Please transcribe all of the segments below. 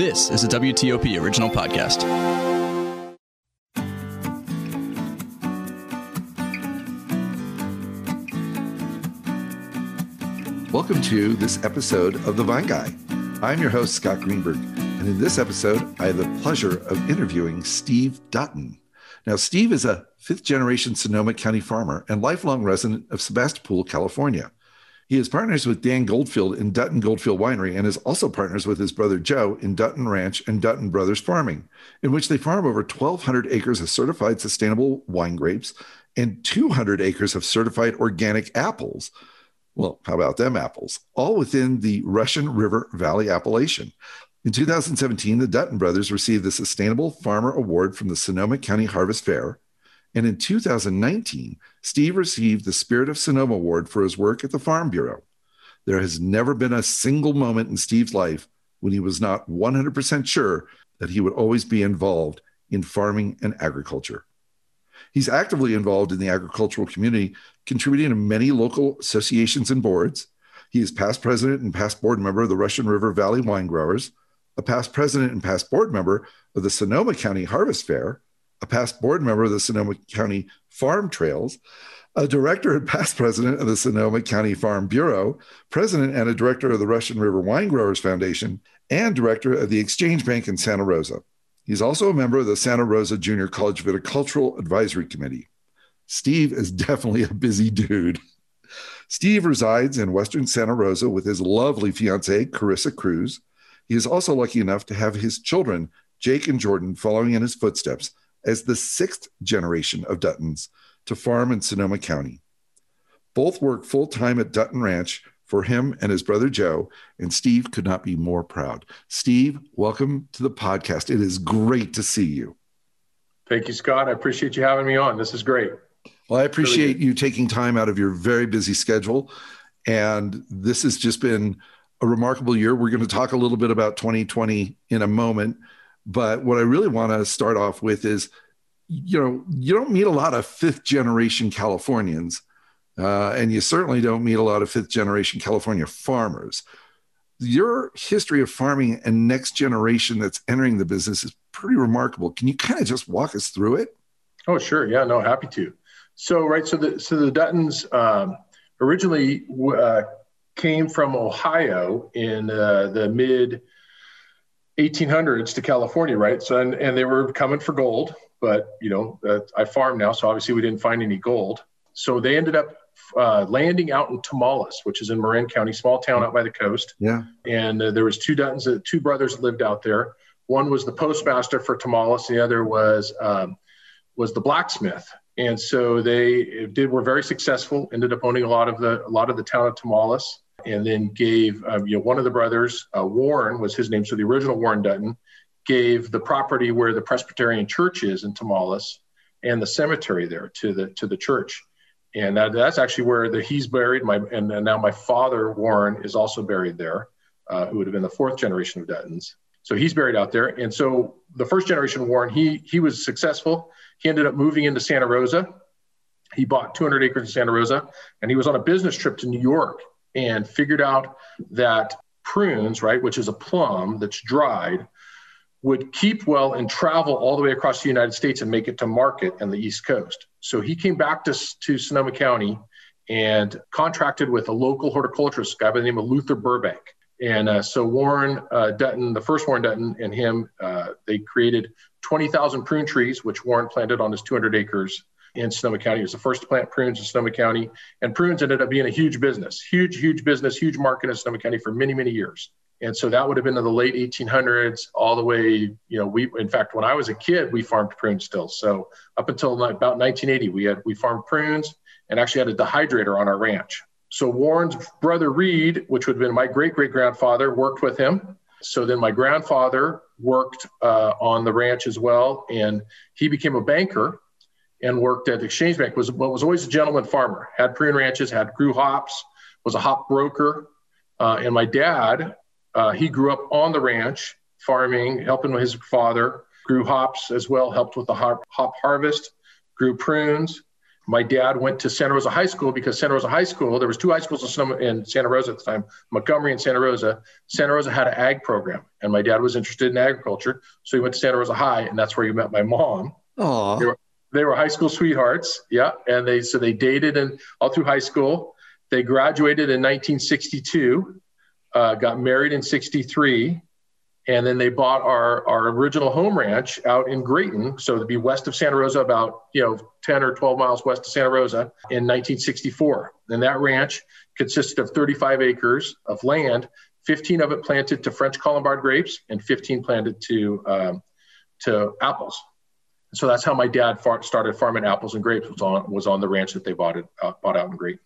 This is a WTOP original podcast. Welcome to this episode of The Vine Guy. I'm your host, Scott Greenberg. And in this episode, I have the pleasure of interviewing Steve Dutton. Now, Steve is a fifth generation Sonoma County farmer and lifelong resident of Sebastopol, California. He is partners with Dan Goldfield in Dutton Goldfield Winery and is also partners with his brother Joe in Dutton Ranch and Dutton Brothers Farming, in which they farm over 1,200 acres of certified sustainable wine grapes and 200 acres of certified organic apples. Well, how about them apples? All within the Russian River Valley appellation. In 2017, the Dutton brothers received the Sustainable Farmer Award from the Sonoma County Harvest Fair and in 2019, Steve received the Spirit of Sonoma Award for his work at the Farm Bureau. There has never been a single moment in Steve's life when he was not 100% sure that he would always be involved in farming and agriculture. He's actively involved in the agricultural community, contributing to many local associations and boards. He is past president and past board member of the Russian River Valley Wine Growers, a past president and past board member of the Sonoma County Harvest Fair, a past board member of the Sonoma County Farm Trails, a director and past president of the Sonoma County Farm Bureau, president and a director of the Russian River Wine Growers Foundation, and director of the Exchange Bank in Santa Rosa. He's also a member of the Santa Rosa Junior College Viticultural Advisory Committee. Steve is definitely a busy dude. Steve resides in Western Santa Rosa with his lovely fiancee, Karissa Kruse. He is also lucky enough to have his children, Jake and Jordan, following in his footsteps as the sixth generation of Duttons to farm in Sonoma County. Both work full time at Dutton Ranch for him and his brother Joe, and Steve could not be more proud. Steve, welcome to the podcast. It is great to see you. Thank you, Scott. I appreciate you having me on. This is great. Well, I appreciate really you taking time out of your very busy schedule. And this has just been a remarkable year. We're going to talk a little bit about 2020 in a moment. But what I really want to start off with is, you know, you don't meet a lot of fifth generation Californians, uh, and you certainly don't meet a lot of fifth generation California farmers. Your history of farming and next generation that's entering the business is pretty remarkable. Can you kind of just walk us through it? Oh, sure. Yeah, no, happy to. So, right, so the so the Duttons um, originally uh, came from Ohio in uh, the mid 1800s to California, right? So and, and they were coming for gold, but you know uh, I farm now, so obviously we didn't find any gold. So they ended up uh, landing out in Tomales, which is in Marin County, small town out by the coast. Yeah. And uh, there was two Duttons, uh, two brothers lived out there. One was the postmaster for Tomales, the other was um, was the blacksmith. And so they did were very successful. Ended up owning a lot of the a lot of the town of Tomales and then gave um, you know one of the brothers uh, Warren was his name, so the original Warren Dutton gave the property where the Presbyterian Church is in Tomales and the cemetery there to the to the church, and that, that's actually where the, he's buried. My and, and, now my father Warren is also buried there, uh, who would have been the fourth generation of Duttons. So he's buried out there, and so the first generation Warren he he was successful. He ended up moving into Santa Rosa. He bought 200 acres in Santa Rosa, and he was on a business trip to New York and figured out that prunes, right, which is a plum that's dried, would keep well and travel all the way across the United States and make it to market on the East Coast. So he came back to, to Sonoma County and contracted with a local horticulturist, guy by the name of Luther Burbank. And uh, so Warren uh, Dutton, the first Warren Dutton, and him, uh, they created 20,000 prune trees, which Warren planted on his 200 acres in Sonoma County. It was the first to plant prunes in Sonoma County. And prunes ended up being a huge business, huge, huge business, huge market in Sonoma County for many, many years. And so that would have been in the late 1800s, all the way, you know, we, in fact, when I was a kid, we farmed prunes still. So up until about 1980, we had, we farmed prunes and actually had a dehydrator on our ranch. So Warren's brother Reed, which would have been my great great grandfather, worked with him. So then my grandfather worked uh, on the ranch as well, and he became a banker and worked at the Exchange Bank, was, was always a gentleman farmer, had prune ranches, had grew hops, was a hop broker. Uh, and my dad, uh, he grew up on the ranch farming, helping with his father, grew hops as well, helped with the hop, hop harvest, grew prunes. My dad went to Santa Rosa High School because Santa Rosa High School, there was two high schools in Santa Rosa at the time, Montgomery and Santa Rosa. Santa Rosa had an ag program, and my dad was interested in agriculture, so he went to Santa Rosa High, and that's where he met my mom. Aww. They were, they were high school sweethearts, yeah, and they so they dated and all through high school. They graduated in 1962, uh, got married in 63, and then they bought our, our original home ranch out in Graton. So to be west of Santa Rosa, about, you know, 10 or 12 miles west of Santa Rosa in 1964. And that ranch consisted of 35 acres of land, 15 of it planted to French Colombard grapes and 15 planted to, um, to apples. So that's how my dad far, started farming apples and grapes was on, was on the ranch that they bought it, uh, bought out in Great.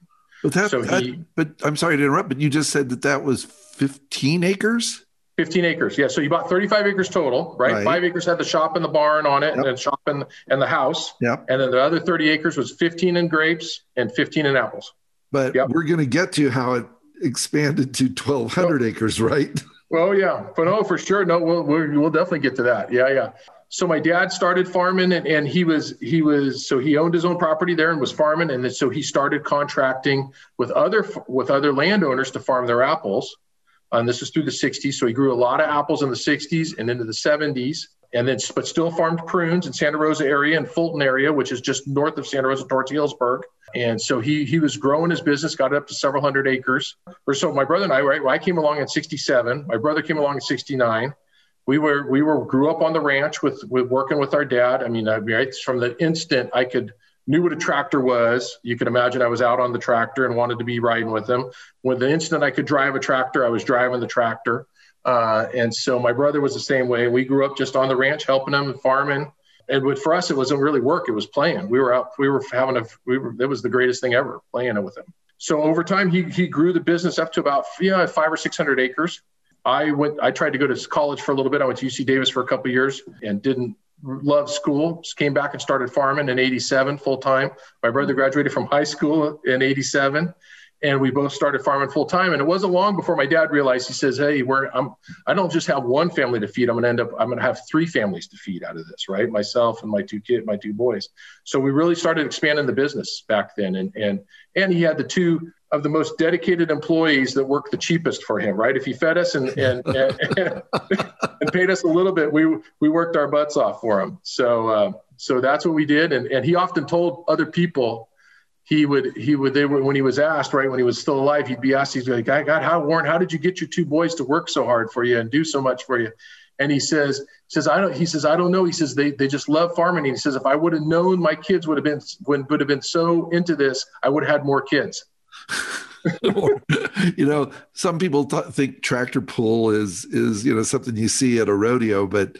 But that, so he, that, but I'm sorry to interrupt, but you just said that that was 15 acres? 15 acres. Yeah. So you bought 35 acres total, right? right. Five acres had the shop and the barn on it yep. and the shop and, and the house. Yep. And then the other 30 acres was 15 in grapes and 15 in apples. But yep. we're going to get to how it expanded to 1,200 oh. acres, right? Well, yeah. But no, for sure. No, we'll, we'll, we'll definitely get to that. Yeah. Yeah. So my dad started farming and, and he was, he was, so he owned his own property there and was farming. And so he started contracting with other, with other landowners to farm their apples and this is through the 60s. So he grew a lot of apples in the 60s and into the 70s. And then, but still farmed prunes in Santa Rosa area and Fulton area, which is just north of Santa Rosa towards Healdsburg. And so he he was growing his business, got it up to several hundred acres. Or so my brother and I, right? I came along in '67. My brother came along in '69 we were we were grew up on the ranch with with working with our dad. I mean, I, right from the instant I could knew what a tractor was. You can imagine I was out on the tractor and wanted to be riding with him. When the instant I could drive a tractor, I was driving the tractor. Uh, and so my brother was the same way. We grew up just on the ranch, helping him and farming. And for us, it wasn't really work; it was playing. We were out. We were having a. We were. It was the greatest thing ever playing it with him. So over time, he he grew the business up to about yeah five or six hundred acres. I went. I tried to go to college for a little bit. I went to UC Davis for a couple years and didn't love school, came back and started farming in 87 full time. My brother mm-hmm. graduated from high school in 87 and we both started farming full time. And it wasn't long before my dad realized. He says, "Hey, we're I'm I don't just have one family to feed. I'm going to end up I'm going to have three families to feed out of this, right? Myself and my two kid, my two boys. So we really started expanding the business back then. And and and he had the two of the most dedicated employees that worked the cheapest for him, right? If he fed us and and, and, and paid us a little bit, we we worked our butts off for him. So uh, so that's what we did. And and he often told other people he would he would they were when he was asked right when he was still alive he'd be asked he's like God how Warren how did you get your two boys to work so hard for you and do so much for you and he says says I don't he says I don't know he says they they just love farming and he says if I would have known my kids would have been would have been so into this I would have had more kids you know some people th- think tractor pull is is you know something you see at a rodeo but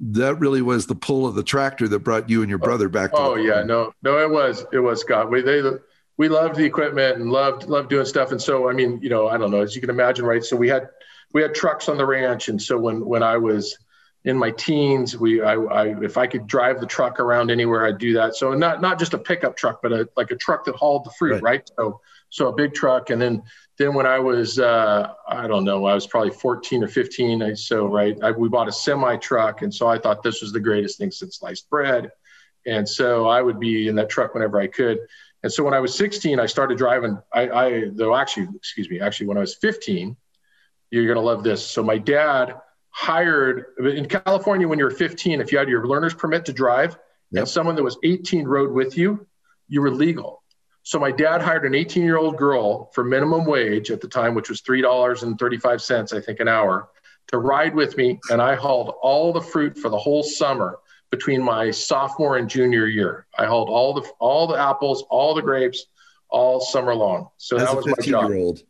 that really was the pull of the tractor that brought you and your oh, brother back. oh yeah, no, no, it was, it was Scott. We they we loved the equipment and loved loved doing stuff. And so I mean, you know, I don't know, as you can imagine, right? So we had we had trucks on the ranch, and so when when I was in my teens, we I, I if I could drive the truck around anywhere, I'd do that. So not not just a pickup truck, but a like a truck that hauled the fruit, right? right? So so a big truck, and then then when I was, uh, I don't know, I was probably 14 or 15. I, so, right, I, we bought a semi truck. And so I thought this was the greatest thing since sliced bread. And so I would be in that truck whenever I could. And so when I was 16, I started driving. I, I though actually, excuse me, actually, when I was 15, you're going to love this. So my dad hired in California when you were 15, if you had your learner's permit to drive yep. and someone that was 18 rode with you, you were legal. So my dad hired an 18 year old girl for minimum wage at the time, which was $3.35, I think, an hour, to ride with me. And I hauled all the fruit for the whole summer between my sophomore and junior year. I hauled all the all the apples, all the grapes, all summer long. So As that was my job. Old.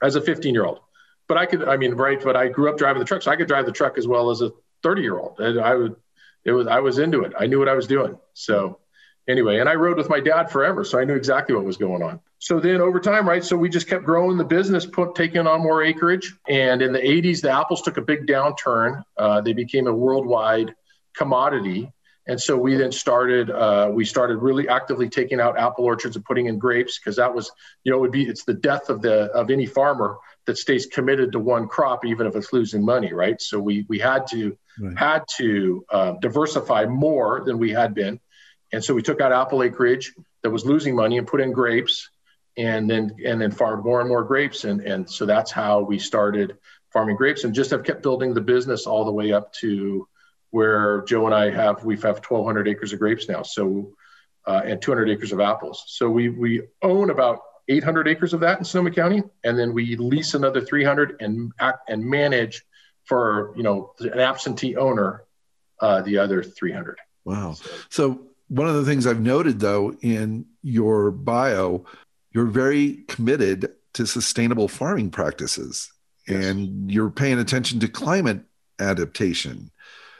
As a 15 year old. But I could, I mean, right, but I grew up driving the truck, so I could drive the truck as well as a 30 year old. And I would, it was, I was into it. I knew what I was doing. So anyway, and I rode with my dad forever, so I knew exactly what was going on. So then over time, right, so we just kept growing the business, put, taking on more acreage. And in the 80s, the apples took a big downturn. Uh, they became a worldwide commodity. And so we then started, uh, we started really actively taking out apple orchards and putting in grapes because that was, you know, it would be, it's the death of the, of any farmer that stays committed to one crop, even if it's losing money, right? So we, we had to, right. had to uh, diversify more than we had been. And so we took out apple acreage. that was losing money and put in grapes and then and then farmed more and more grapes and and so that's how we started farming grapes and just have kept building the business all the way up to where Joe and I have we have 1,200 acres of grapes now, so uh, and 200 acres of apples. So we we own about 800 acres of that in Sonoma County, and then we lease another 300 and act and manage for you know an absentee owner uh, the other 300. Wow. So one of the things I've noted though in your bio, you're very committed to sustainable farming practices yes. and you're paying attention to climate adaptation.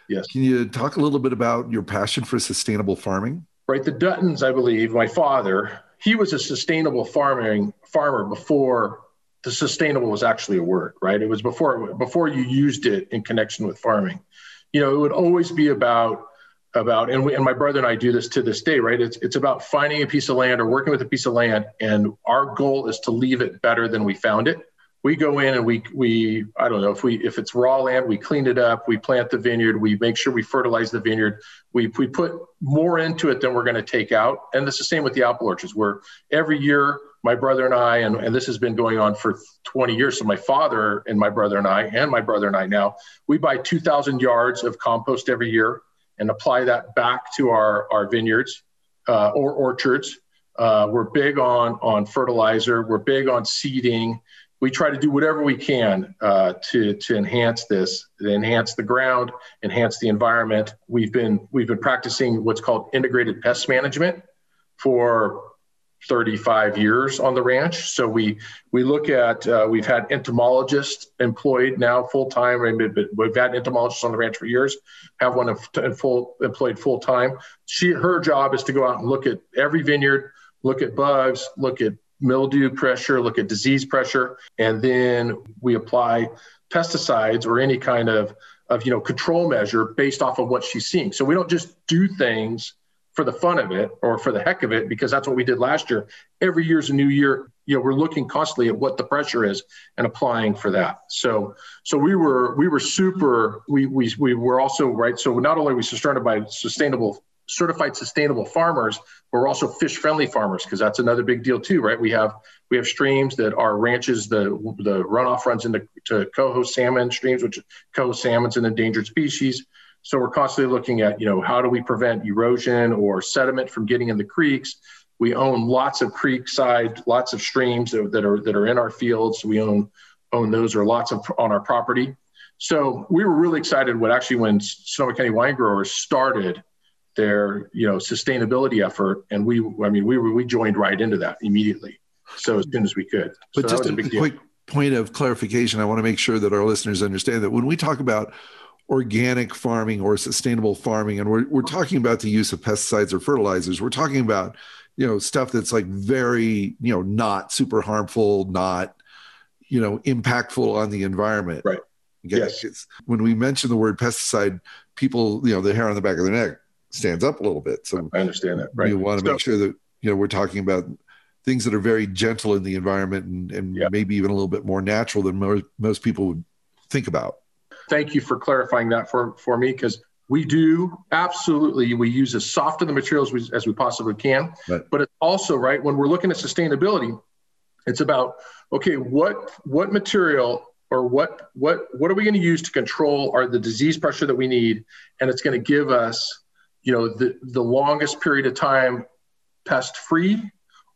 Yes. Can you talk a little bit about your passion for sustainable farming? Right. The Duttons, I believe, my father, he was a sustainable farming farmer before the sustainable was actually a word, right? It was before before you used it in connection with farming. You know, it would always be about about and, we, and my brother and I do this to this day, right? It's it's about finding a piece of land or working with a piece of land, and our goal is to leave it better than we found it we go in and we we I don't know if we if it's raw land, we clean it up, we plant the vineyard, we make sure we fertilize the vineyard, we we put more into it than we're going to take out. And it's the same with the apple orchards, where every year my brother and I, and, and this has been going on for 20 years. So my father and my brother and I, and my brother and I now, we buy 2,000 yards of compost every year and apply that back to our our vineyards uh, or orchards. Uh, we're big on on fertilizer. We're big on seeding we try to do whatever we can uh, to to enhance this, enhance the ground, enhance the environment. We've been we've been practicing what's called integrated pest management for 35 years on the ranch. So we we look at uh, we've had entomologists employed now full time. We've had entomologists on the ranch for years. Have one full employed full time. She her job is to go out and look at every vineyard, look at bugs, look at mildew pressure, look at disease pressure, and then we apply pesticides or any kind of of you know control measure based off of what she's seeing. So we don't just do things for the fun of it or for the heck of it because that's what we did last year. Every year's a new year. You know, we're looking constantly at what the pressure is and applying for that. So so we were we were super we we we were also right. So not only are we surrounded by sustainable certified sustainable farmers, but we're also fish friendly farmers because that's another big deal too, right? We have we have streams that are ranches. The the runoff runs into to coho salmon streams, which coho salmon's an endangered species. So we're constantly looking at you know how do we prevent erosion or sediment from getting in the creeks. We own lots of creek side, lots of streams that, that are that are in our fields. We own own those or lots of on our property. So we were really excited when actually when Sonoma County wine growers started their you know sustainability effort, and we I mean we were, we joined right into that immediately. So as soon as we could. But so just a, a quick point of clarification, I want to make sure that our listeners understand that when we talk about organic farming or sustainable farming, and we're we're talking about the use of pesticides or fertilizers, we're talking about you know stuff that's like very you know not super harmful, not you know impactful on the environment. Right. Yes. When we mention the word pesticide, people, you know, the hair on the back of their neck stands up a little bit. So I understand that. Right. You want to so, make sure that you know we're talking about things that are very gentle in the environment and, and yeah. maybe even a little bit more natural than most most people would think about. Thank you for clarifying that for for me because we do absolutely we use as soft of the materials we, as we possibly can right. but it's also right when we're looking at sustainability it's about okay what what material or what what what are we going to use to control our the disease pressure that we need and it's going to give us you know the the longest period of time pest free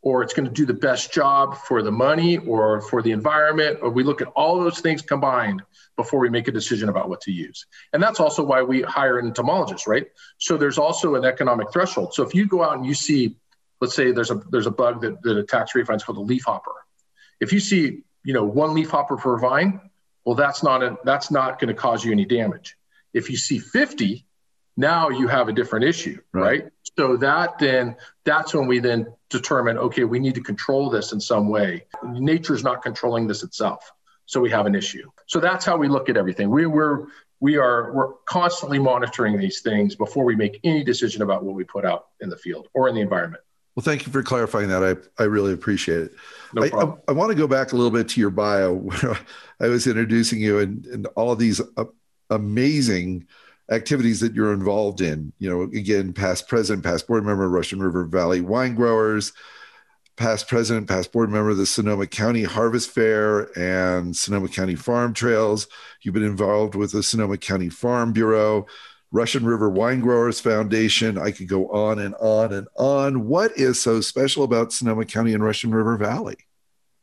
or it's going to do the best job for the money or for the environment or we look at all those things combined before we make a decision about what to use. And that's also why we hire an entomologist right? So there's also an economic threshold. So if you go out and you see let's say there's a there's a bug that, that attacks grapevines called a leaf hopper. If you see you know one leaf hopper per vine well that's not a, that's not going to cause you any damage. If you see 50 now you have a different issue right. right. So that then that's when we then determine okay we need to control this in some way. Nature's not controlling this itself so we have an issue. So that's how we look at everything. We, we're we are we're constantly monitoring these things before we make any decision about what we put out in the field or in the environment. Well thank you for clarifying that. I, I really appreciate it. No I, I, I, want to go back a little bit to your bio. Where i was introducing you and, and all of these uh, amazing activities that you're involved in. You know, again, past president, past board member, Russian River Valley Wine Growers, past president, past board member of the Sonoma County Harvest Fair and Sonoma County Farm Trails. You've been involved with the Sonoma County Farm Bureau, Russian River Wine Growers Foundation. I could go on and on and on. What is so special about Sonoma County and Russian River Valley?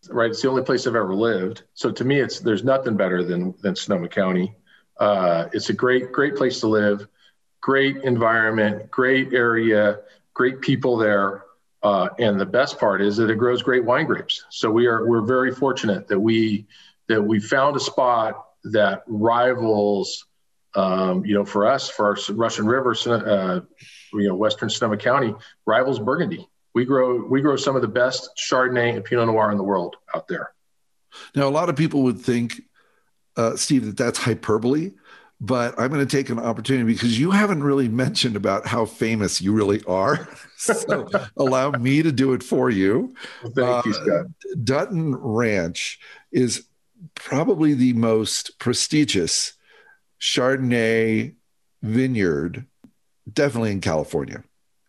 Right, it's the only place I've ever lived. So to me, it's there's nothing better than than Sonoma County. Uh, it's a great, great place to live, great environment, great area, great people there. Uh, and the best part is that it grows great wine grapes. So we are we're very fortunate that we that we found a spot that rivals, um, you know, for us for our Russian River, uh, you know, Western Sonoma County rivals Burgundy. We grow we grow some of the best Chardonnay and Pinot Noir in the world out there. Now, a lot of people would think uh, Steve, that that's hyperbole, but I'm going to take an opportunity because you haven't really mentioned about how famous you really are. so allow me to do it for you. Well, thank you, uh, Scott. Dutton Ranch is probably the most prestigious Chardonnay vineyard, definitely in California,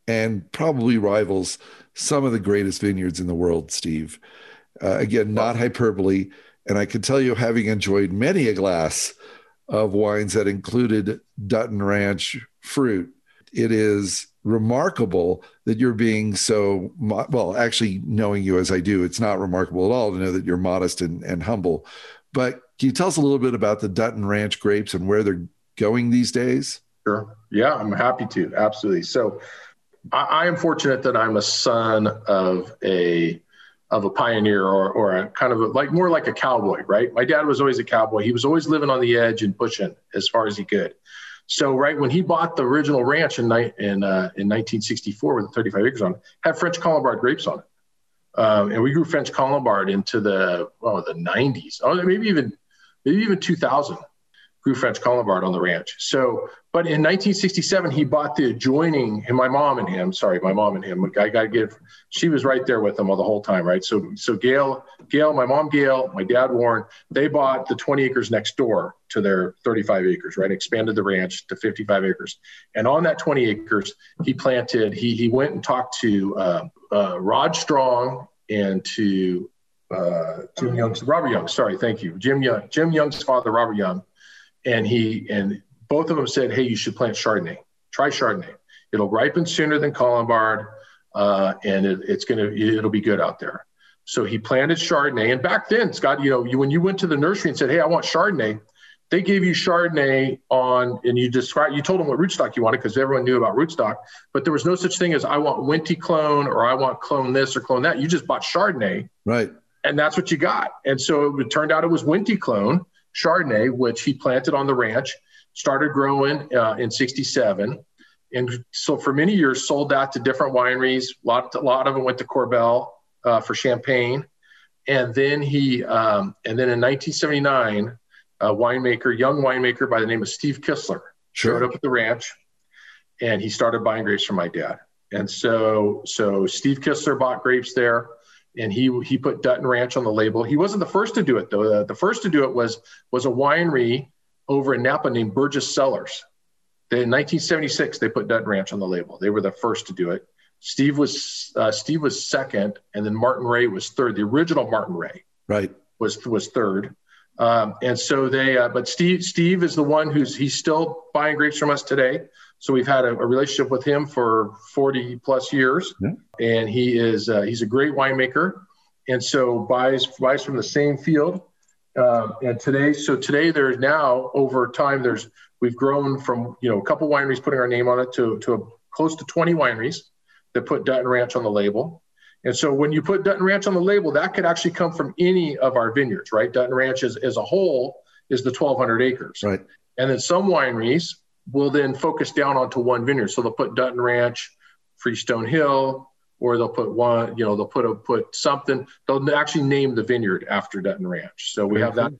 and probably rivals some of the greatest vineyards in the world, Steve. Uh, again, not hyperbole. And I can tell you, having enjoyed many a glass of wines that included Dutton Ranch fruit, it is remarkable that you're being so well actually knowing you as i do it's not remarkable at all to know that you're modest and, and humble. But can you tell us a little bit about the dutton ranch grapes and where they're going these days? Sure. Yeah i'm happy to. Absolutely. So I, I am fortunate that i'm a son of a of a pioneer or, or a kind of a, like more like a cowboy, right? My dad was always a cowboy. He was always living on the edge and pushing as far as he could. So right when he bought the original ranch in in, uh, in 1964 with 35 acres on it, had French Colombard grapes on it, um, and we grew French Colombard into the well the 90s, oh maybe even maybe even 2000 grew French Colombard on the ranch. So, but in 1967, he bought the adjoining, and my mom and him, sorry, my mom and him, I got to give, she was right there with him all the whole time, right? So, so Gail, Gail, my mom, Gail, my dad, Warren, they bought the 20 acres next door to their 35 acres, right? Expanded the ranch to 55 acres. And on that 20 acres, he planted, he, he went and talked to uh, uh, Rod Strong and to uh, Jim Young's Robert Young. Sorry, thank you, Jim Young. Jim Young's father, Robert Young, and he and both of them said, "Hey, you should plant Chardonnay. Try Chardonnay. It'll ripen sooner than Colombard, uh, and it, it's gonna it'll be good out there." So he planted Chardonnay, and back then, Scott, you know, you, when you went to the nursery and said, "Hey, I want Chardonnay," they gave you Chardonnay on, and you described, you told them what rootstock you wanted because everyone knew about rootstock, but there was no such thing as I want Wente clone or I want clone this or clone that. You just bought Chardonnay, right? And that's what you got. And so it turned out it was Wente clone Chardonnay, which he planted on the ranch, started growing uh, in 67. And so for many years, sold that to different wineries. A lot, a lot of them went to Korbel uh, for champagne. And then he, um, and then in 1979, a winemaker, young winemaker by the name of Steve Kistler, sure. showed up at the ranch, and he started buying grapes from my dad. And so, so Steve Kistler bought grapes there and he he put Dutton Ranch on the label. He wasn't the first to do it though. The, the first to do it was was a winery over in Napa named Burgess Cellars. They, in 1976, they put Dutton Ranch on the label. They were the first to do it. Steve was uh, Steve was second, and then Martin Ray was third. The original Martin Ray, right, was was third. Um, and so they, uh, but Steve Steve is the one who's he's still buying grapes from us today. So we've had a, a, relationship with him for 40 plus years, yeah. and he is uh, he's a great winemaker, and so buys buys from the same field. Um, and today, so today there's now over time there's we've grown from you know a couple wineries putting our name on it to to a, close to 20 wineries that put Dutton Ranch on the label. And so when you put Dutton Ranch on the label, that could actually come from any of our vineyards, right? Dutton Ranch as, as a whole is the 1,200 acres. Right. And then some wineries will then focus down onto one vineyard. So they'll put Dutton Ranch, Freestone Hill, or they'll put one, you know, they'll put a put something. They'll actually name the vineyard after Dutton Ranch. So we have that.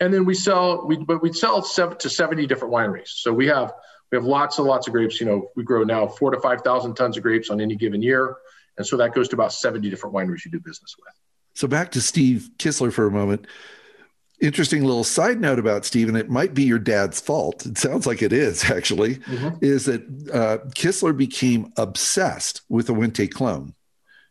And then we sell, we but we sell seven to 70 different wineries. So we have we have lots and lots of grapes. You know, we grow now four to five thousand tons of grapes on any given year. And so that goes to about 70 different wineries you do business with. So back to Steve Kistler for a moment interesting little side note about Steve, and it might be your dad's fault. It sounds like it is actually, mm-hmm. is that uh, Kistler became obsessed with a Wente clone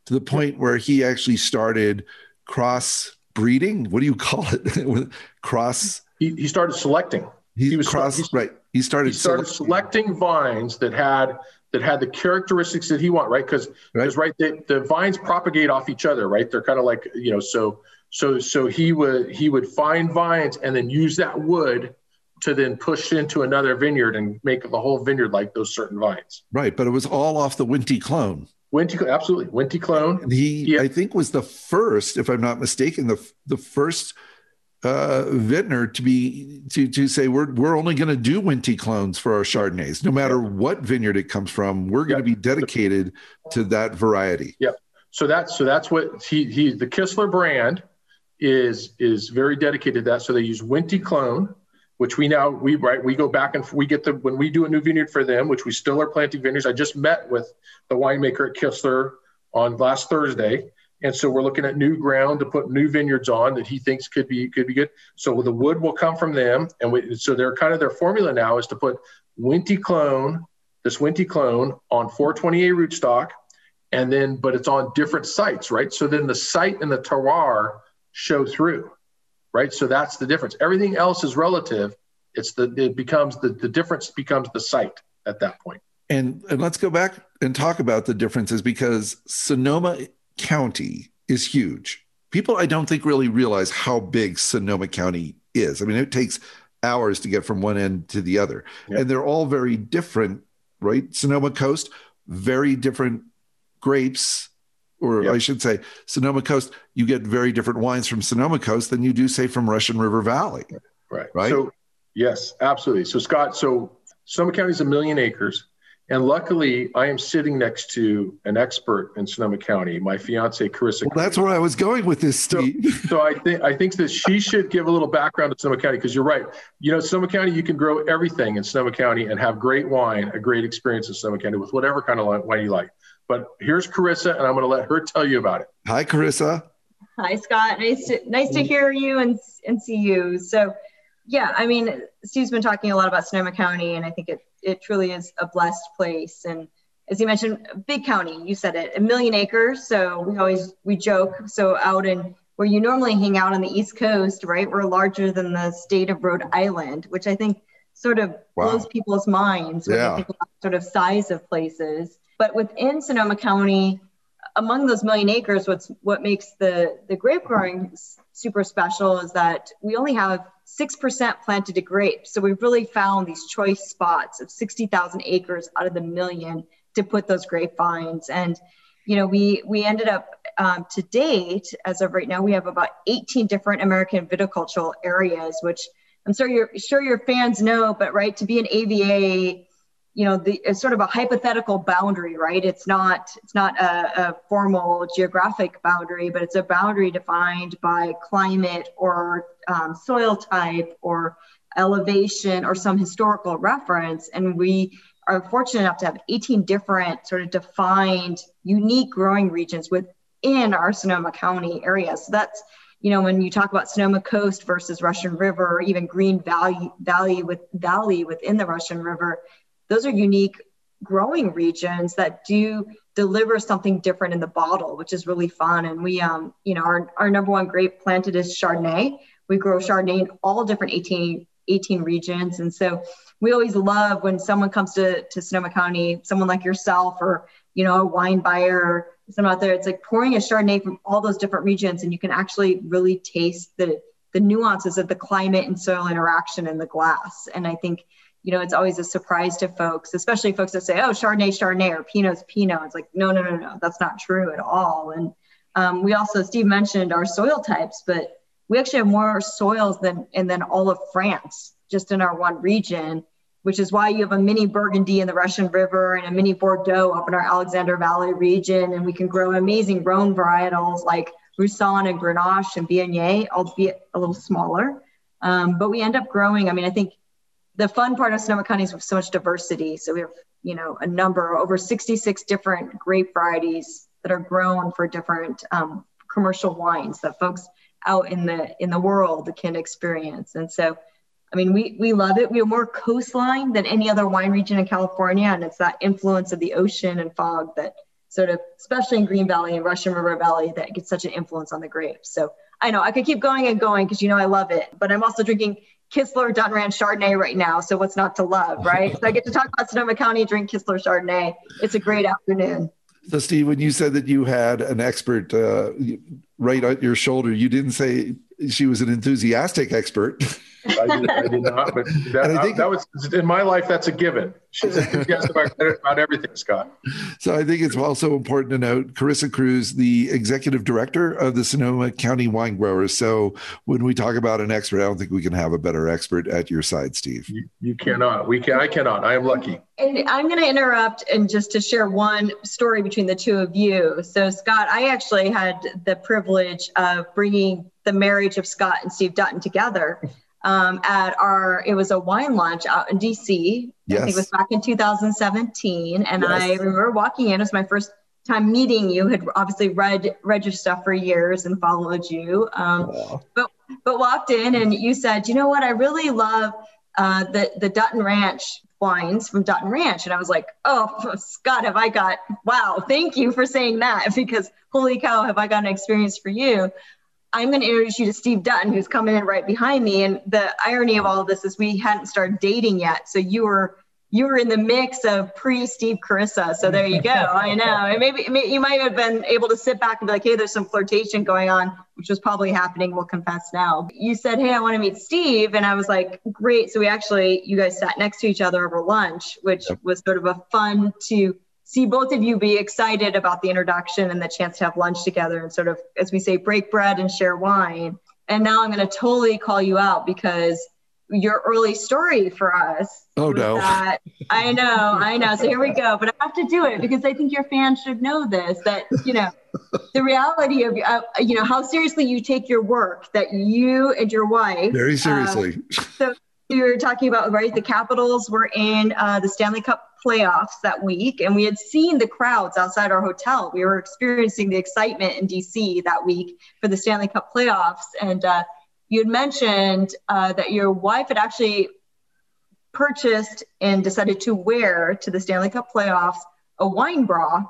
to the point where he actually started cross breeding. What do you call it? cross. He, he started selecting. He, he was cross, he, right. He started. He started selecting. selecting vines that had that had the characteristics that he want, right? Because because right, right the, the vines propagate off each other, right? They're kind of like you know, so so so he would he would find vines and then use that wood to then push into another vineyard and make the whole vineyard like those certain vines. Right, but it was all off the Wente clone. Wente, absolutely, Wente clone. And he, I think, was the first, if I'm not mistaken, the the first uh, vintner to be to to say we're we're only going to do Wente clones for our Chardonnays, no matter what vineyard it comes from. We're going to be dedicated to that variety. Yep. So that's so that's what he he the Kistler brand is is very dedicated to that. So they use Wente clone, which we now we right we go back and we get the when we do a new vineyard for them, which we still are planting vineyards. I just met with the winemaker at Kistler on last Thursday, and so we're looking at new ground to put new vineyards on that he thinks could be could be good. So the wood will come from them, and we, so they're kind of their formula now is to put Wente clone, this Wente clone on 420A rootstock, and then but it's on different sites, right? So then the site and the terroir show through, right? So that's the difference. Everything else is relative. It's the it becomes the the difference becomes the site at that point. And and let's go back and talk about the differences because Sonoma County is huge. People I don't think really realize how big Sonoma County is. I mean, it takes hours to get from one end to the other. Yep. And they're all very different, right? Sonoma Coast, very different grapes, or yep. I should say, Sonoma Coast, you get very different wines from Sonoma Coast than you do, say, from Russian River Valley. Right. Right. So, yes, absolutely. So, Scott, so Sonoma County is a million acres. And luckily, I am sitting next to an expert in Sonoma County, my fiance Karissa. Well, that's where I was going with this, Steve. So, so I think I think that she should give a little background to Sonoma County because you're right. You know, Sonoma County, you can grow everything in Sonoma County and have great wine, a great experience in Sonoma County with whatever kind of wine you like. But here's Karissa, and I'm going to let her tell you about it. Hi, Karissa. Hi, Scott. Nice to nice to hear you and and see you. So, yeah, I mean, Steve's been talking a lot about Sonoma County, and I think it it truly is a blessed place. And as you mentioned, big county. You said it, a million acres. So we always we joke. So out in where you normally hang out on the East Coast, right? We're larger than the state of Rhode Island, which I think sort of wow. blows people's minds when yeah. they think about sort of size of places. But within Sonoma County, among those million acres, what's what makes the the grape growing super special is that we only have six percent planted to grapes. So we've really found these choice spots of sixty thousand acres out of the million to put those grapevines. And you know, we we ended up um, to date, as of right now, we have about 18 different American viticultural areas, which I'm sure your sure your fans know. But right, to be an AVA you know the it's sort of a hypothetical boundary right? It's not it's not a, a, formal geographic boundary but it's a boundary defined by climate or um, soil type or elevation or some historical reference. And we are fortunate enough to have 18 different sort of defined unique growing regions within our sonoma county area. So that's you know when you talk about sonoma coast versus russian river or even green valley valley with valley within the russian river those are unique growing regions that do deliver something different in the bottle, which is really fun. And we, um, you know, our, our number one grape planted is Chardonnay. We grow Chardonnay in all different 18, 18 regions. And so we always love when someone comes to, to Sonoma County, someone like yourself or, you know, a wine buyer someone out there, it's like pouring a Chardonnay from all those different regions and you can actually really taste the, the nuances of the climate and soil interaction in the glass. And I think you know, it's always a surprise to folks, especially folks that say, oh, Chardonnay, Chardonnay, or Pinot's Pinot. It's like, no, no, no, no, that's not true at all. And um, we also, Steve mentioned our soil types, but we actually have more soils than, and then all of France, just in our one region, which is why you have a mini Burgundy in the Russian River and a mini Bordeaux up in our Alexander Valley region. And we can grow amazing Rhone varietals like Roussanne and Grenache and Viognier, albeit a little smaller. Um, but we end up growing, I mean, I think the fun part of Sonoma County is with so much diversity. So we have, you know, a number over 66 different grape varieties that are grown for different um, commercial wines that folks out in the in the world can experience. And so, I mean, we we love it. We are more coastline than any other wine region in California, and it's that influence of the ocean and fog that sort of, especially in Green Valley and Russian River Valley, that gets such an influence on the grapes. So I know I could keep going and going because you know I love it, but I'm also drinking Kistler Dutton Ranch Chardonnay right now. So what's not to love, right? so I get to talk about Sonoma County, drink Kistler Chardonnay. It's a great afternoon. So, Steve, when you said that you had an expert uh, right at your shoulder, you didn't say she was an enthusiastic expert. I did, I did not, but that, think, that was in my life. That's a given. She's enthusiastic about, about everything, Scott. So I think it's also important to note Karissa Kruse, the executive director of the Sonoma County Wine Growers. So when we talk about an expert, I don't think we can have a better expert at your side, Steve. You, you cannot. We can. I cannot. I am lucky. And I'm going to interrupt and just to share one story between the two of you. So Scott, I actually had the privilege of bringing the marriage of Scott and Steve Dutton together um, at our it was a wine launch out in DC. Yes. I think it was back in 2017, and yes. I remember walking in. It was my first time meeting you. Had obviously read read your stuff for years and followed you, um, but but walked in and you said, you know what, I really love uh, the the Dutton Ranch wines from Dutton Ranch, and I was like, oh Scott, have I got wow? Thank you for saying that because holy cow, have I got an experience for you? I'm going to introduce you to Steve Dutton, who's coming in right behind me. And the irony of all of this is we hadn't started dating yet. So you were you were in the mix of pre Steve Karissa. So there you go. I know. And maybe, maybe, you might have been able to sit back and be like, hey, there's some flirtation going on, which was probably happening. We'll confess now. You said, hey, I want to meet Steve. And I was like, great. So we actually, you guys sat next to each other over lunch, which yep. was sort of a fun to see both of you be excited about the introduction and the chance to have lunch together and sort of, as we say, break bread and share wine. And now I'm going to totally call you out because your early story for us. Oh no! That, I know, I know. So here we go. But I have to do it because I think your fans should know this. That you know, the reality of uh, you know how seriously you take your work. That you and your wife very seriously. Um, so you're talking about right. The Capitals were in uh, the Stanley Cup playoffs that week, and we had seen the crowds outside our hotel. We were experiencing the excitement in DC that week for the Stanley Cup playoffs. And uh, you had mentioned uh, that your wife had actually purchased and decided to wear to the Stanley Cup playoffs a wine bra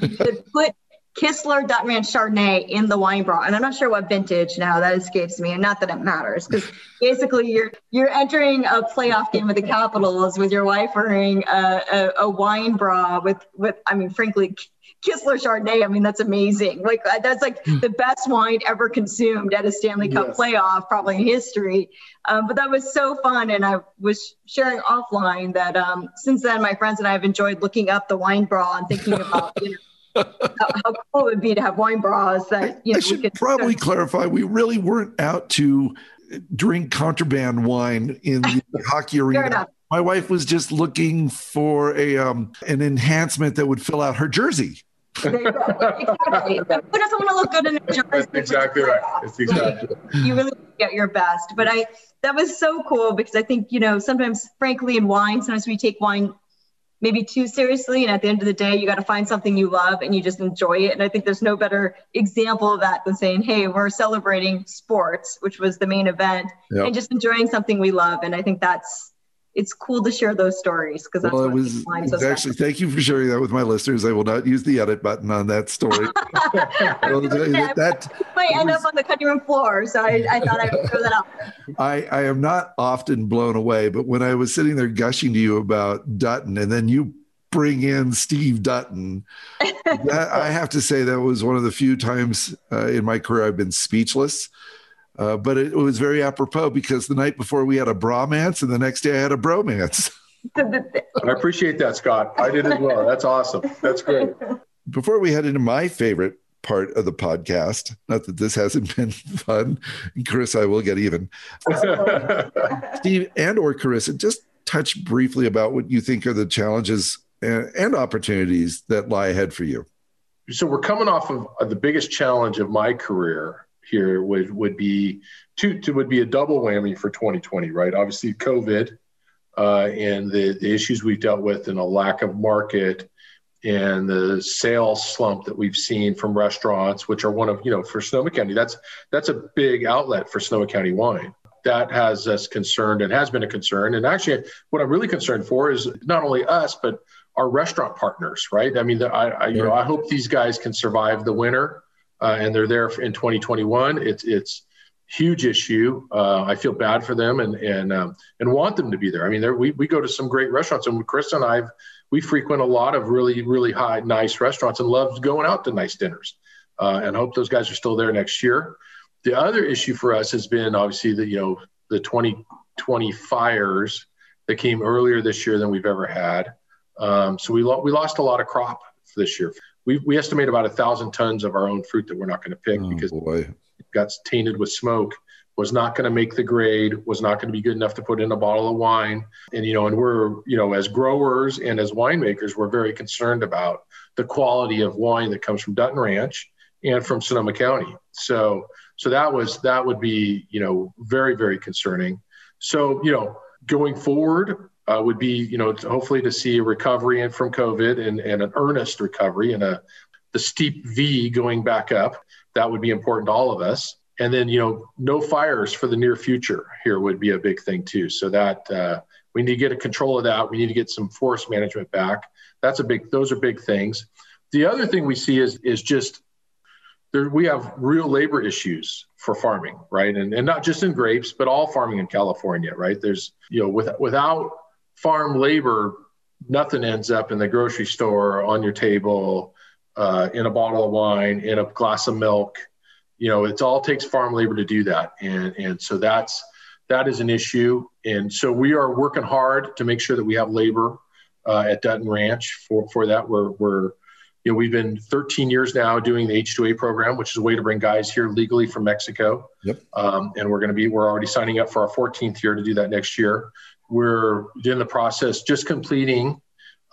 to put Kistler Dutton Ranch Chardonnay in the wine bra, and I'm not sure what vintage now. That escapes me, and not that it matters, because basically you're you're entering a playoff game with the Capitals with your wife wearing a, a, a wine bra with with I mean, frankly, Kistler Chardonnay. I mean, that's amazing. Like that's like the best wine ever consumed at a Stanley Cup yes. playoff, probably in history. Um, but that was so fun, and I was sharing offline that um, since then my friends and I have enjoyed looking up the wine bra and thinking about. You know, how, how, cool it would be to have wine bras that you know, I should could, probably clarify we really weren't out to drink contraband wine in the hockey arena. My wife was just looking for a um, an enhancement that would fill out her jersey. exactly. Who doesn't want to look good in a jersey? That's exactly right. It's exactly. You really get your best. But I that was so cool because I think you know sometimes, frankly, in wine, sometimes we take wine maybe too seriously. And at the end of the day, you got to find something you love and you just enjoy it. And I think there's no better example of that than saying, hey, we're celebrating sports, which was the main event, yep. and just enjoying something we love. And I think that's it's cool to share those stories because that's well, what was so actually thank you for sharing that with my listeners. I will not use the edit button on that story. that, that might end was, up on the cutting room floor, so I, I thought I would throw that out. I, I am not often blown away, but when I was sitting there gushing to you about Dutton, and then you bring in Steve Dutton, that, I have to say that was one of the few times uh, in my career I've been speechless. Uh, but it, was very apropos because the night before we had a bromance, and the next day I had a bromance. I appreciate that, Scott. I did as well. That's awesome. That's great. Before we head into my favorite part of the podcast, not that this hasn't been fun, Chris, I will get even. Steve and or Karissa, just touch briefly about what you think are the challenges and, and opportunities that lie ahead for you. So we're coming off of the biggest challenge of my career here would would be two, two would be a double whammy for 2020, right? Obviously, COVID uh, and the, the issues we've dealt with and a lack of market and the sales slump that we've seen from restaurants, which are one of, you know, for Sonoma County, that's that's a big outlet for Sonoma County wine. That has us concerned and has been a concern. And actually, what I'm really concerned for is not only us, but our restaurant partners, right? I mean, the, I, I, you know, I hope these guys can survive the winter, uh, and they're there in 2021. It's it's huge issue. Uh, I feel bad for them and and um, and want them to be there. I mean, we we go to some great restaurants, and Chris and I we frequent a lot of really really high nice restaurants and love going out to nice dinners. Uh, and hope those guys are still there next year. The other issue for us has been obviously the you know the 2020 fires that came earlier this year than we've ever had. Um, so we lo- we lost a lot of crop this year. We, we estimate about a thousand tons of our own fruit that we're not going to pick oh, because boy. got tainted with smoke was not going to make the grade was not going to be good enough to put in a bottle of wine. And you know and we're you know as growers and as winemakers we're very concerned about the quality of wine that comes from dutton ranch and from sonoma county. So so that was that would be you know very very concerning. So you know going forward uh, would be you know hopefully to see a recovery from covid and, and an earnest recovery and a the steep v going back up that would be important to all of us. And then, you know, no fires for the near future here would be a big thing too. So that uh, we need to get a control of that. We need to get some forest management back. That's a big. Those are big things. The other thing we see is is just there. We have real labor issues for farming, right? And and not just in grapes, but all farming in California, right? There's you know, with, without farm labor, nothing ends up in the grocery store on your table uh, in a bottle of wine, in a glass of milk. You know, it all takes farm labor to do that, and and so that's that is an issue. And so we are working hard to make sure that we have labor uh, at Dutton Ranch for for that. We're we're you know we've been 13 years now doing the H2A program, which is a way to bring guys here legally from Mexico. Yep. Um, and we're going to be we're already signing up for our 14th year to do that next year. We're in the process just completing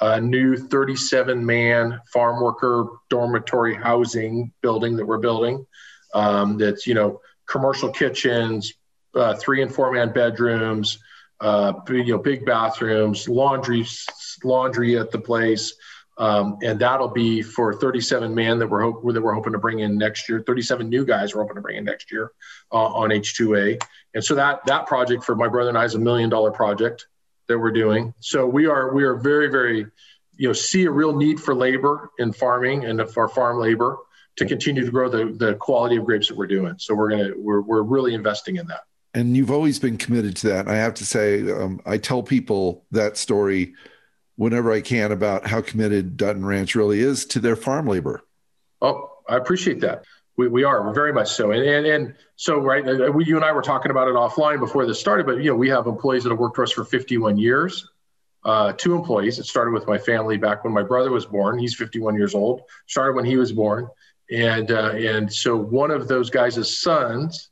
a new 37 man farm worker dormitory housing building that we're building. Um, that's, you know, commercial kitchens, uh, three and four man bedrooms, uh, you know, big bathrooms, laundry, laundry at the place. Um, and that'll be for 37 men that we're hope, that we're hoping to bring in next year. 37 new guys we're hoping to bring in next year uh, on H2A. And so that that project for my brother and I is a million dollar project that we're doing. So we are we are very very you know see a real need for labor in farming and for farm labor to continue to grow the the quality of grapes that we're doing. So we're gonna we're we're really investing in that. And you've always been committed to that. I have to say, um, I tell people that story whenever I can about how committed Dutton Ranch really is to their farm labor. Oh, I appreciate that. We, we are very much so, and, and and so right. Uh, we, you and I were talking about it offline before this started, but you know we have employees that have worked for us for 51 years. Uh, two employees. It started with my family back when my brother was born. He's 51 years old. Started when he was born, and uh, and so one of those guys' sons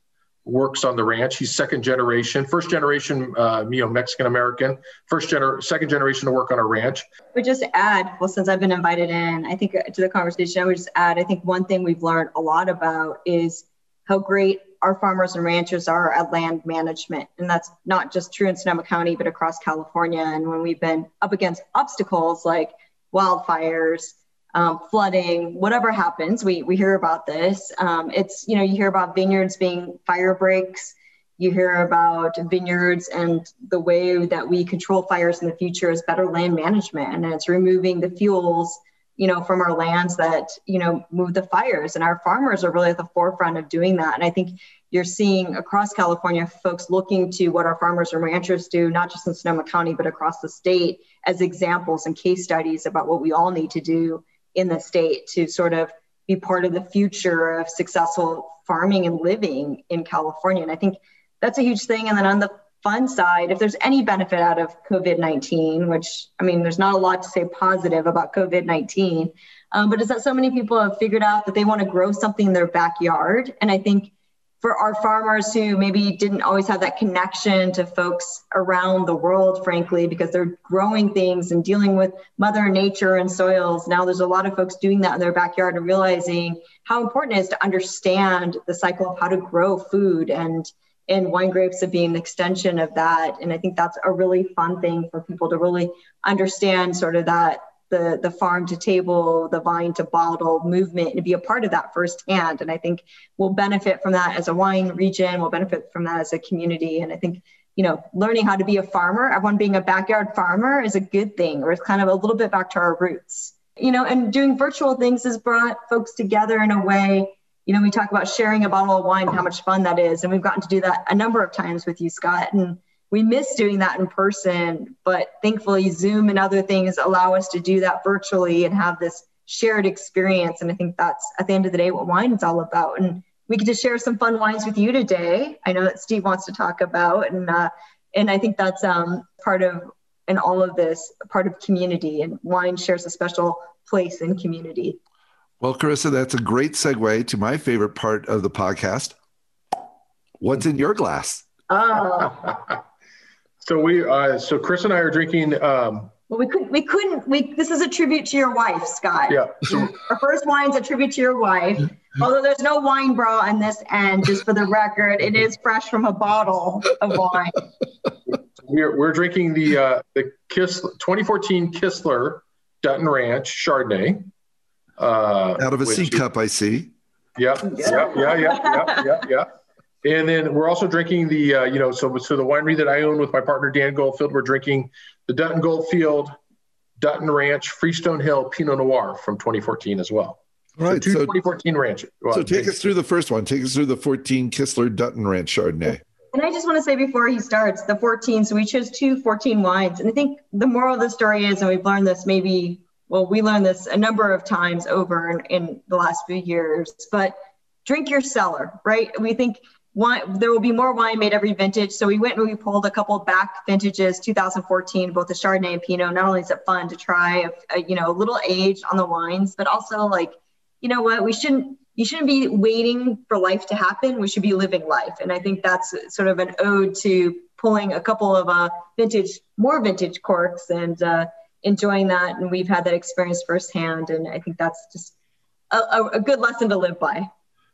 works on the ranch. He's second generation, first generation, uh, you know, Mexican American, first gener, second generation to work on a ranch. We just add, well, since I've been invited in, I think uh, to the conversation, I would just add, I think one thing we've learned a lot about is how great our farmers and ranchers are at land management. And that's not just true in Sonoma County, but across California. And when we've been up against obstacles like wildfires, um, flooding, whatever happens, we, we hear about this. Um, it's, you know, you hear about vineyards being fire breaks. You hear about vineyards and the way that we control fires in the future is better land management. And it's removing the fuels, you know, from our lands that, you know, move the fires. And our farmers are really at the forefront of doing that. And I think you're seeing across California folks looking to what our farmers and ranchers do, not just in Sonoma County, but across the state as examples and case studies about what we all need to do in the state to sort of be part of the future of successful farming and living in California. And I think that's a huge thing. And then on the fun side, if there's any benefit out of COVID 19, which I mean, there's not a lot to say positive about COVID 19, um, but is that so many people have figured out that they want to grow something in their backyard. And I think for our farmers who maybe didn't always have that connection to folks around the world, frankly, because they're growing things and dealing with Mother Nature and soils. Now there's a lot of folks doing that in their backyard and realizing how important it is to understand the cycle of how to grow food and and wine grapes of being an extension of that. And I think that's a really fun thing for people to really understand sort of that the the farm to table, the vine to bottle movement and be a part of that firsthand. And I think we'll benefit from that as a wine region. We'll benefit from that as a community. And I think you know, learning how to be a farmer, everyone being a backyard farmer is a good thing, or it's kind of a little bit back to our roots. You know, and doing virtual things has brought folks together in a way. You know, we talk about sharing a bottle of wine, how much fun that is. And we've gotten to do that a number of times with you, Scott. And we miss doing that in person, but thankfully, Zoom and other things allow us to do that virtually and have this shared experience. And I think that's at the end of the day what wine is all about. And we get to share some fun wines with you today. I know that Steve wants to talk about, and uh, and I think that's um, part of and all of this part of community. And wine shares a special place in community. Well, Karissa, that's a great segue to my favorite part of the podcast. What's in your glass? Oh. So we, uh, so Chris and I are drinking. Um, well, we couldn't. We couldn't. We. This is a tribute to your wife, Scott. Yeah. So our first wine's a tribute to your wife. Although there's no wine bra on this end, just for the record, it is fresh from a bottle of wine. we're we're drinking the uh, the Kiss 2014 Kistler Dutton Ranch Chardonnay. Uh, Out of a C cup, I see. Yep. Yeah. Yeah. Yeah. Yeah. Yeah. Yeah. And then we're also drinking the, uh, you know, so so the winery that I own with my partner Dan Goldfield, we're drinking the Dutton Goldfield Dutton Ranch Freestone Hill Pinot Noir from 2014 as well. Right. So, so 2014 ranch. Well, so take us through the first one. Take us through the 14 Kistler Dutton Ranch Chardonnay. And I just want to say before he starts, the 14, so we chose two 14 wines. And I think the moral of the story is, and we've learned this maybe, well, we learned this a number of times over in, in the last few years, but drink your cellar, right? We think wine, there will be more wine made every vintage. So we went and we pulled a couple back vintages, 2014, both the Chardonnay and Pinot. Not only is it fun to try, a, a, you know, a little age on the wines, but also like, you know what, we shouldn't, you shouldn't be waiting for life to happen. We should be living life. And I think that's sort of an ode to pulling a couple of uh, vintage, more vintage corks and uh, enjoying that. And we've had that experience firsthand. And I think that's just a, a good lesson to live by.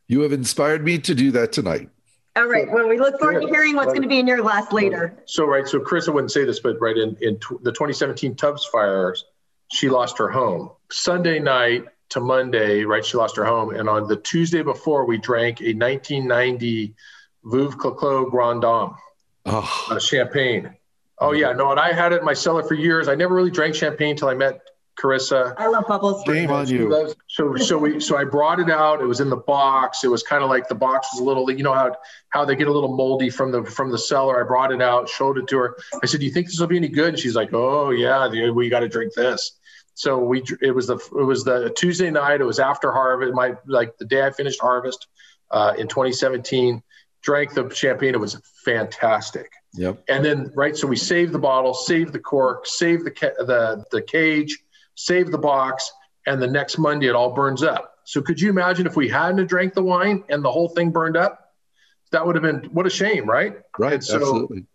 You have inspired me to do that tonight. All right. Well, we look forward to hearing what's right. going to be in your glass later. So, right. So, Chris, I wouldn't say this, but right in, in t- the 2017 Tubbs fires, she lost her home. Sunday night to Monday, right, she lost her home. And on the Tuesday before, we drank a 1990 Veuve Clicquot Grande Dame oh. uh, champagne. Oh, yeah. No, and I had it in my cellar for years. I never really drank champagne until I met Karissa. I love bubbles. Shame on you. So so we so I brought it out. It was in the box. It was kind of like the box was a little, you know how how they get a little moldy from the from the cellar. I brought it out, showed it to her. I said, "Do you think this will be any good?" And she's like, "Oh yeah, we got to drink this." So we it was the it was the Tuesday night. It was after harvest. My like the day I finished harvest uh, in 2017. Drank the champagne. It was fantastic. Yep. And then right, so we saved the bottle, saved the cork, saved the ca- the the cage save the box, and the next Monday it all burns up. So could you imagine if we hadn't drank the wine and the whole thing burned up? That would have been what a shame, right? Right. So, absolutely.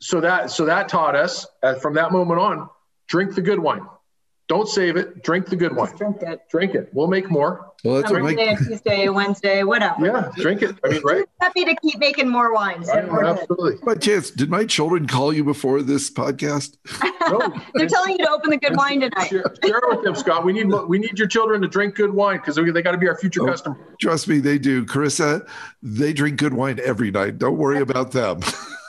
So that so that taught us uh, from that moment on, drink the good wine. Don't save it. Drink the good wine. Just drink it. Drink it. We'll make more. Well, that's Monday, Tuesday, Wednesday, whatever. Yeah, drink it. I mean, right? Happy to keep making more wines. absolutely. By chance, did my children call you before this podcast? no. They're telling you to open the good wine tonight. Share, share with them, Scott. We need we need your children to drink good wine because they, they got to be our future oh, customer. Trust me, they do. Karissa, they drink good wine every night. Don't worry about them.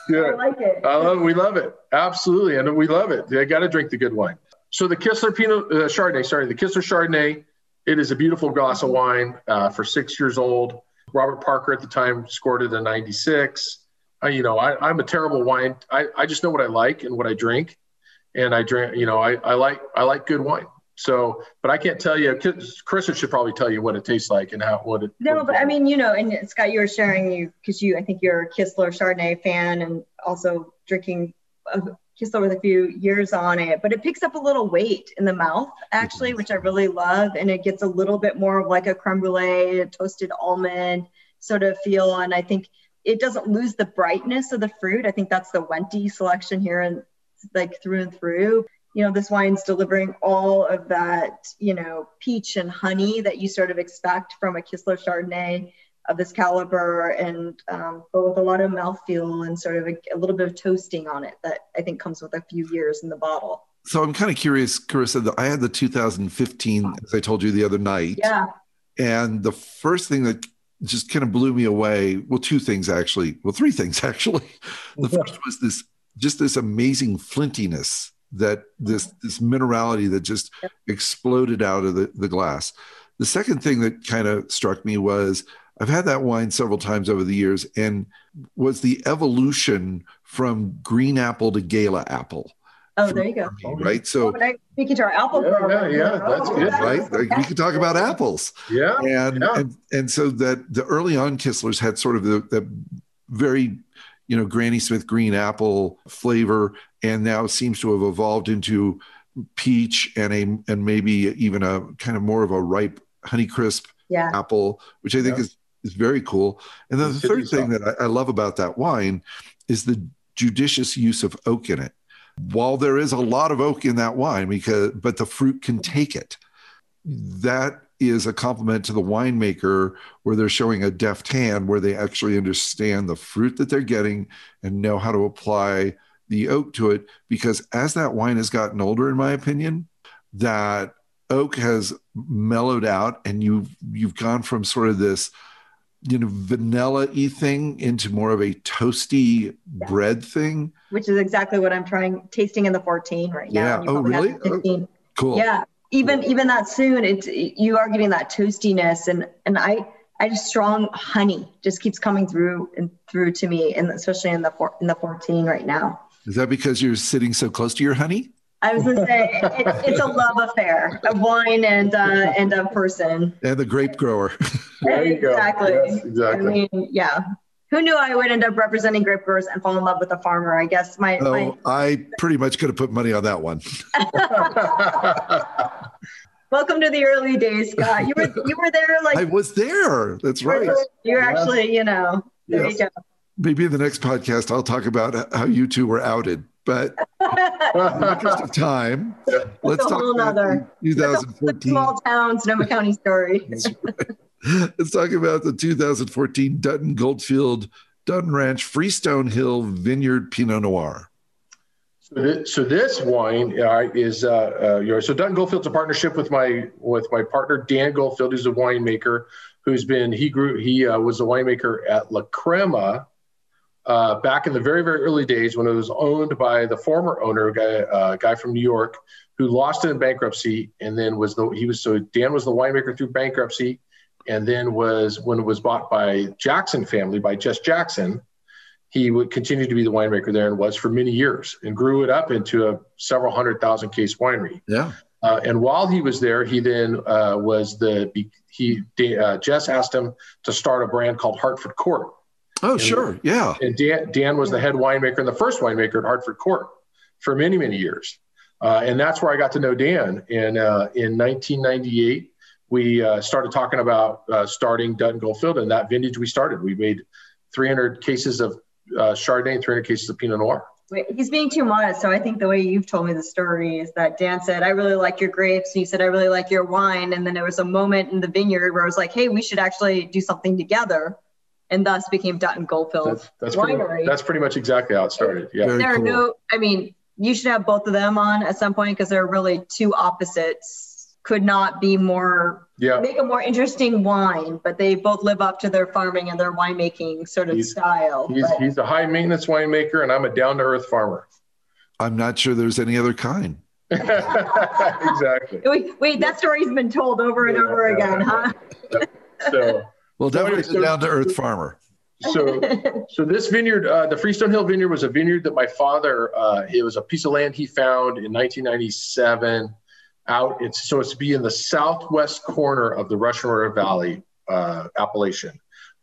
Good. I like it. I love. We love it. Absolutely, and we love it. They got to drink the good wine. So the Kistler Pinot uh, Chardonnay, sorry, the Kistler Chardonnay, it is a beautiful glass of wine uh, for six years old. Robert Parker at the time scored it a 96. Uh, you know, I, am a terrible wine. I, I just know what I like and what I drink, and I drink. You know, I, I like I like good wine. So, but I can't tell you. Chris should probably tell you what it tastes like and how what it. No, but I mean, you know, and Scott, you were sharing you because you, I think you're a Kistler Chardonnay fan and also drinking Kistler with a few years on it, but it picks up a little weight in the mouth actually, which I really love. And it gets a little bit more of like a creme brulee, a toasted almond sort of feel. And I think it doesn't lose the brightness of the fruit. I think that's the Wente selection here and like through and through. You know, this wine's delivering all of that, you know, peach and honey that you sort of expect from a Kistler Chardonnay of this caliber and um, but with a lot of mouthfeel and sort of a, a, little bit of toasting on it that I think comes with a few years in the bottle. So I'm kind of curious, Karissa. I had the 2015, as I told you the other night. Yeah. And the first thing that just kind of blew me away, well, two things actually, well, three things actually. The first was this just this amazing flintiness that this this minerality that just exploded out of the, the glass. The second thing that kind of struck me was I've had that wine several times over the years and was the evolution from green apple to gala apple. Oh, there you go. Me, right. So oh, speaking to our apple yeah, program. Yeah, yeah, that's oh, good. Right. Like we could talk about apples. Yeah. And yeah. and and so that the early on Kistlers had sort of the, the very you know Granny Smith green apple flavor, and now seems to have evolved into peach and a and maybe even a kind of more of a ripe Honeycrisp yeah. apple, which I think yeah. is is very cool. And then the third thing that I, I love about that wine is the judicious use of oak in it. While there is a lot of oak in that wine, because but the fruit can take it. That is a compliment to the winemaker where they're showing a deft hand where they actually understand the fruit that they're getting and know how to apply the oak to it because as that wine has gotten older in my opinion that oak has mellowed out and you've you've gone from sort of this you know vanilla-y thing into more of a toasty yeah. bread thing. Which is exactly what i'm trying tasting in the 14 right now. Yeah. Oh really? oh, cool. Yeah. Even cool. even that soon it's you are getting that toastiness and and i i just strong honey just keeps coming through and through to me and especially in the four, in the 14 right now. Is that because you're sitting so close to your honey I was gonna say it, it's a love affair, a wine and uh, and a person. And the grape grower. exactly. Yes, exactly. I mean, yeah. Who knew I would end up representing grape growers and fall in love with a farmer? I guess my. Oh, my... I pretty much could have put money on that one. Welcome to the early days, Scott. You were you were there like I was there. That's right. You're actually, you know, there yes. you go. Maybe in the next podcast I'll talk about how you two were outed. But in the interest of time, let's talk about 2014. Small town Sonoma County story. let's talk about the 2014 Dutton Goldfield Dutton Ranch Freestone Hill Vineyard Pinot Noir. So this, so this wine uh, is uh, uh, yours. So Dutton Goldfield's a partnership with my with my partner Dan Goldfield, who's a winemaker who's been he grew he uh, was a winemaker at La Crema uh, back in the very, very early days when it was owned by the former owner, a guy, uh, guy from New York, who lost it in bankruptcy, and then was the he was so Dan was the winemaker through bankruptcy, and then was when it was bought by Jackson family by Jess Jackson, he would continue to be the winemaker there and was for many years and grew it up into a several hundred thousand case winery. Yeah. Uh, and while he was there, he then uh, was the he uh, Jess asked him to start a brand called Hartford Court Oh, and, sure. Yeah. And Dan, Dan was the head winemaker and the first winemaker at Hartford Court for many, many years. Uh, and that's where I got to know Dan. And uh, in 1998, we uh, started talking about uh, starting Dutton Goldfield, and that vintage we started. We made 300 cases of uh, Chardonnay, 300 cases of Pinot Noir. He's being too modest. So I think the way you've told me the story is that Dan said, I really like your grapes. And you said, I really like your wine. And then there was a moment in the vineyard where I was like, hey, we should actually do something together and thus became Dutton Goldfield that's, that's Winery. Pretty, that's pretty much exactly how it started. Yeah. Very there are cool. no, I mean, you should have both of them on at some point because they're really two opposites. Could not be more, yeah. make a more interesting wine, but they both live up to their farming and their winemaking sort of he's, style. He's, but, he's a high maintenance winemaker, and I'm a down to earth farmer. I'm not sure there's any other kind. exactly. Wait, wait, that story's been told over and yeah, over yeah, again, huh? so well, definitely so, down to earth farmer. So, so this vineyard, uh, the Freestone Hill Vineyard, was a vineyard that my father. Uh, it was a piece of land he found in 1997. Out, it's so it's to be in the southwest corner of the Russian River Valley uh, appellation,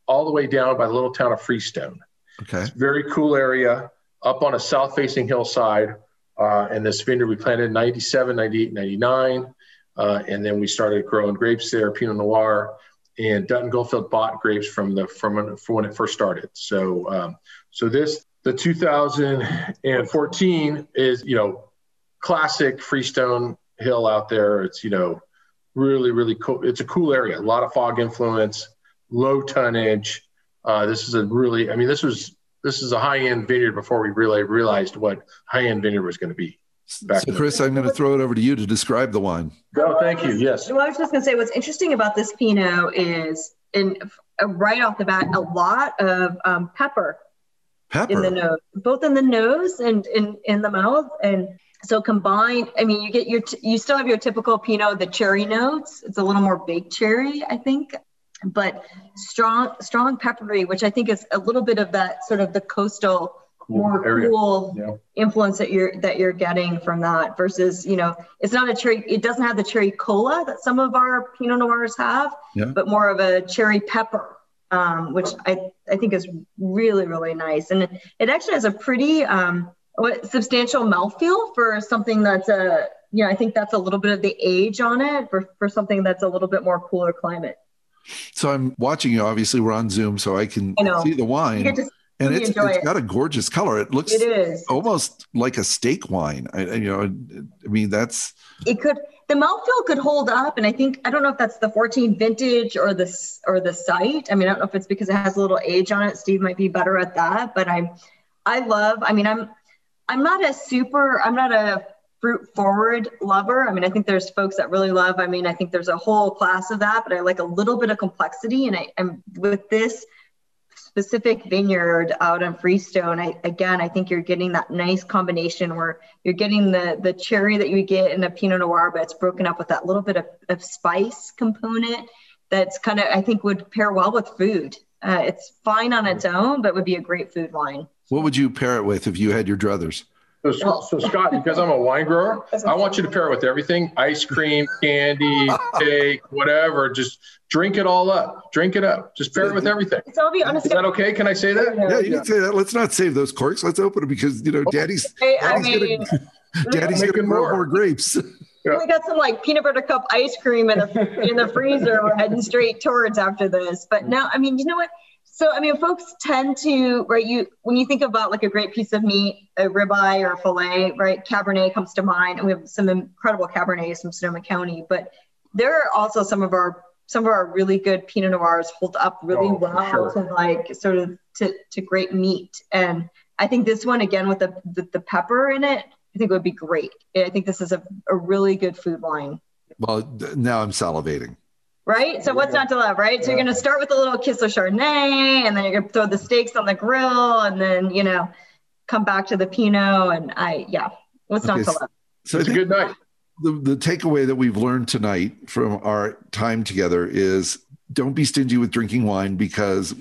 all the way down by the little town of Freestone. Okay, very cool area up on a south-facing hillside. Uh, and this vineyard we planted in 97, 98, 99. Uh, and then we started growing grapes there, Pinot Noir and Dutton Goldfield bought grapes from the from, from when it first started. So um, so this the 2014 is you know classic Freestone Hill out there. It's you know really really cool. It's a cool area. A lot of fog influence, low tonnage. Uh, this is a really I mean this was this is a high end vineyard before we really realized what high end vineyard was going to be. Back. So, Chris, I'm going to throw it over to you to describe the wine. Oh, thank you. Yes. Well, I was just going to say what's interesting about this Pinot is, in uh, right off the bat, a lot of um, pepper, Pepper. in the nose, both in the nose and in in the mouth, and so combined. I mean, you get your t- you still have your typical Pinot, the cherry notes. It's a little more baked cherry, I think, but strong strong peppery, which I think is a little bit of that sort of the coastal more area. cool Yeah. influence that you're that you're getting from that versus you know it's not a cherry it doesn't have the cherry cola that some of our pinot noirs have Yeah. but more of a cherry pepper um, which I, I think is really really nice and it, it actually has a pretty um, what, substantial mouthfeel for something that's a you know I think that's a little bit of the age on it for, for something that's a little bit more cooler climate So I'm watching you. Obviously, we're on Zoom, so I can I see the wine, and it's, it's it. got a gorgeous color. It looks it is almost like a steak wine. I, you know, I mean that's it could the mouthfeel could hold up and i think i don't know if that's the 14 vintage or the s- or the site i mean i don't know if it's because it has a little age on it steve might be better at that but i'm i love i mean i'm i'm not a super i'm not a fruit forward lover i mean i think there's folks that really love i mean i think there's a whole class of that but i like a little bit of complexity and i am with this specific vineyard out on Freestone, I, again, I think you're getting that nice combination where you're getting the the cherry that you get in a Pinot Noir, but it's broken up with that little bit of, of spice component that's kind of I think would pair well with food. Uh, it's fine on its own, but would be a great food wine. what would you pair it with if you had your druthers? So, so Scott, because I'm a wine grower, I want you to pair it with everything: ice cream, candy, cake, whatever. Just drink it all up. Drink it up. Just pair it with everything. So I'll be honest. Is that okay? Can I say that? Yeah, you can say that. Let's not save those corks. Let's open it because you know, Daddy's I, I mean, gonna Daddy's Make gonna grow more. more grapes. we got some like peanut butter cup ice cream in the in the freezer. We're heading straight towards after this. But no, I mean, you know what? So I mean, folks tend to right. You when you think about like a great piece of meat, a ribeye or a fillet, right? Cabernet comes to mind, and we have some incredible Cabernets from Sonoma County. But there are also some of our some of our really good Pinot Noirs hold up really Oh, well sure. to like sort of to to great meat. And I think this one again with the the, the pepper in it, I think would be great. I think this is a, a really good food wine. well, now I'm salivating. Right? So what's not to love, right? So you're gonna start with a little kiss of Chardonnay and then you're gonna throw the steaks on the grill and then, you know, come back to the Pinot and I yeah. What's Okay, not to love? So It's a good night. the, the takeaway that we've learned tonight from our time together is don't be stingy with drinking wine because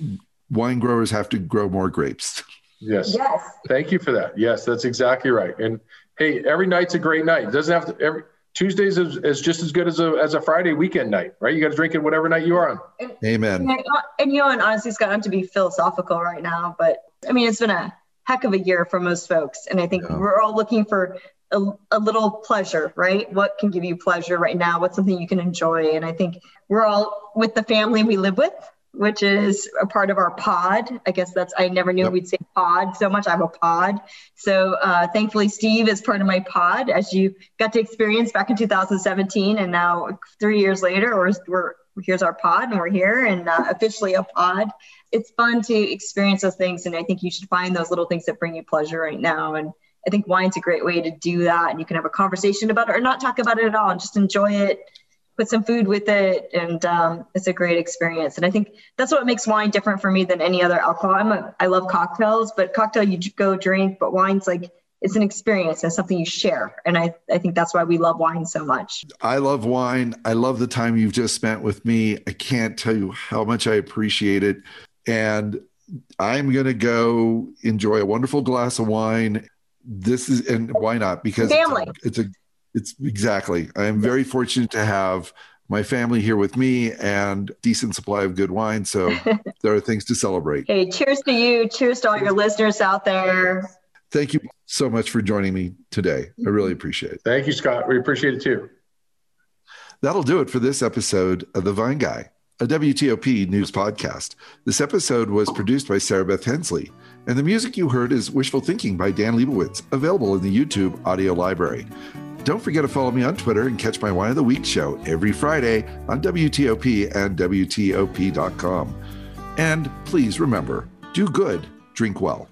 wine growers have to grow more grapes. Yes. Yes. Thank you for that. Yes, that's exactly right. And hey, every night's a great night. It doesn't have to every Tuesdays is, is just as good as a as a Friday weekend night, right? You got to drink it whatever night you are on. Amen. And, and you know, and honestly, Scott, not to be philosophical right now, but I mean, it's been a heck of a year for most folks. And I think Yeah. we're all looking for a, a little pleasure, right? What can give you pleasure right now? What's something you can enjoy? And I think we're all with the family we live with, which is a part of our pod. I guess that's, I never knew Yep. we'd say pod so much. I have a pod. So uh, thankfully, Steve is part of my pod, as you got to experience back in 2017. And now, three years later, we're, we're here's our pod and we're here and uh, officially a pod. It's fun to experience those things. And I think you should find those little things that bring you pleasure right now. And I think wine's a great way to do that. And you can have a conversation about it or not talk about it at all and just enjoy it, put some food with it. And um, it's a great experience. And I think that's what makes wine different for me than any other alcohol. I'm a, I love cocktails, but cocktail you go drink, but wine's like, it's an experience and something you share. And I, I think that's why we love wine so much. I love wine. I love the time you've just spent with me. I can't tell you how much I appreciate it. And I'm going to go enjoy a wonderful glass of wine. This is, and why not? Because it's a- Family. It's a, it's, exactly. I am very fortunate to have my family here with me and decent supply of good wine. So there are things to celebrate. Hey, cheers to you. Cheers to all your listeners out there. Thank you so much for joining me today. I really mm-hmm. appreciate it. Thank you, Scott. We appreciate it too. That'll do it for this episode of The Vine Guy, a WTOP news podcast. This episode was produced by Sarah Beth Hensley, and the music you heard is Wishful Thinking by Dan Leibowitz, available in the YouTube audio library. Don't forget to follow me on Twitter and catch my Wine of the Week show every Friday on WTOP and WTOP.com. And please remember do good, drink well.